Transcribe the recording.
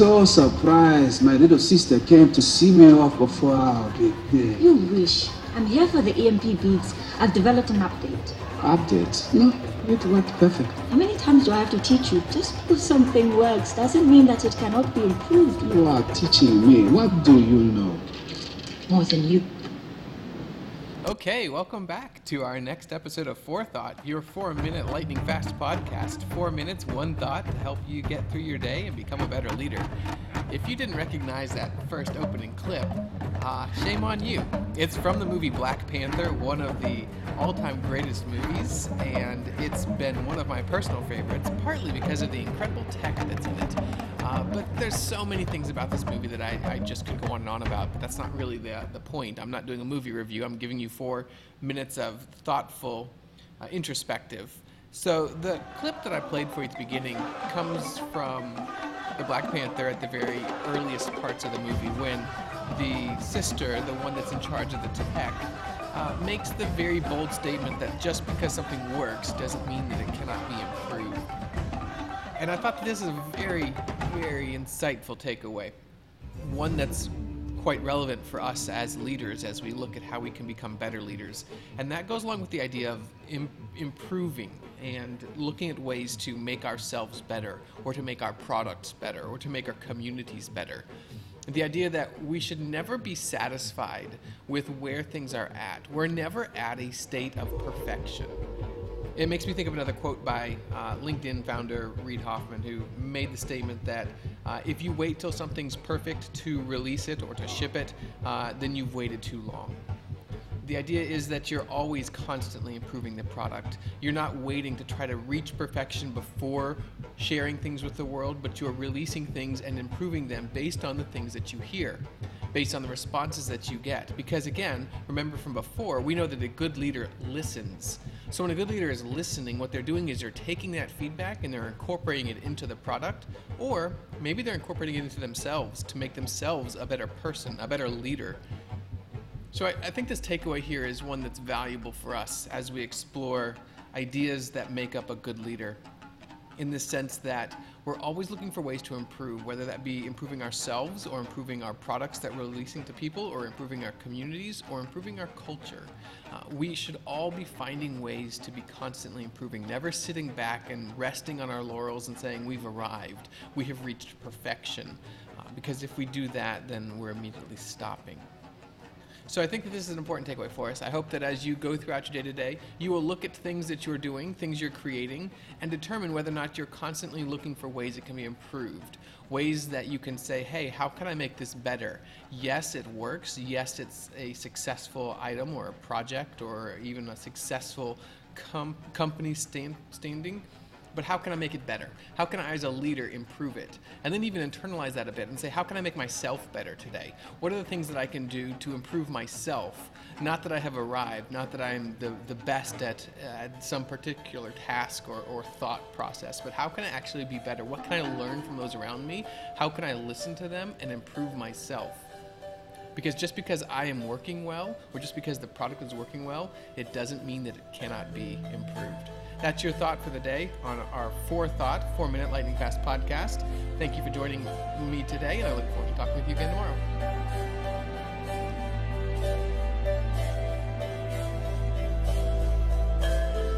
so surprised my little sister came to see me off before our big day. You wish. I'm here for the EMP beads. I've developed an update. Update? No, it worked perfect. How many times do I have to teach you? Just because something works doesn't mean that it cannot be improved. You are teaching me. What do you know? More than you. Okay, welcome back to our next episode of Forethought, your four minute lightning fast podcast. Four minutes, one thought to help you get through your day and become a better leader. If you didn't recognize that first opening clip, uh, shame on you. It's from the movie Black Panther, one of the all time greatest movies, and it's been one of my personal favorites, partly because of the incredible tech that's in it. Uh, but there's so many things about this movie that I, I, just could go on and on about, but that's not really the, the point. I'm not doing a movie review, I'm giving you four minutes of thoughtful, uh, introspective. So the clip that I played for you at the beginning comes from the Black Panther at the very earliest parts of the movie when the sister, the one that's in charge of the tech, uh, makes the very bold statement that just because something works doesn't mean that it cannot be improved. And I thought that this is a very, very insightful takeaway. One that's quite relevant for us as leaders as we look at how we can become better leaders. And that goes along with the idea of Im- improving and looking at ways to make ourselves better, or to make our products better, or to make our communities better. The idea that we should never be satisfied with where things are at. We're never at a state of perfection. It makes me think of another quote by uh, LinkedIn founder Reid Hoffman, who made the statement that uh, if you wait till something's perfect to release it or to ship it, uh, then you've waited too long. The idea is that you're always constantly improving the product. You're not waiting to try to reach perfection before sharing things with the world, but you're releasing things and improving them based on the things that you hear, based on the responses that you get. Because again, remember from before, we know that a good leader listens. So when a good leader is listening, what they're doing is they're taking that feedback and they're incorporating it into the product, or maybe they're incorporating it into themselves to make themselves a better person, a better leader. So I, I think this takeaway here is one that's valuable for us as we explore ideas that make up a good leader in the sense that we're always looking for ways to improve, whether that be improving ourselves or improving our products that we're releasing to people, or improving our communities, or improving our culture. Uh, we should all be finding ways to be constantly improving, never sitting back and resting on our laurels and saying we've arrived, we have reached perfection. Uh, because if we do that, then we're immediately stopping. So I think that this is an important takeaway for us. I hope that as you go throughout your day to day, you will look at things that you're doing, things you're creating, and determine whether or not you're constantly looking for ways it can be improved. Ways that you can say, hey, how can I make this better? Yes, it works. Yes, it's a successful item or a project or even a successful com- company stand- standing but how can I make it better? How can I, as a leader, improve it? And then even internalize that a bit and say, how can I make myself better today? What are the things that I can do to improve myself? Not that I have arrived, not that I'm the, the best at, some particular task or, or thought process, but how can I actually be better? What can I learn from those around me? How can I listen to them and improve myself? Because just because I am working well, or just because the product is working well, it doesn't mean that it cannot be improved. That's your thought for the day on our Four Thought, Four Minute Lightning Fast podcast. Thank you for joining me today, and I look forward to talking with you again tomorrow.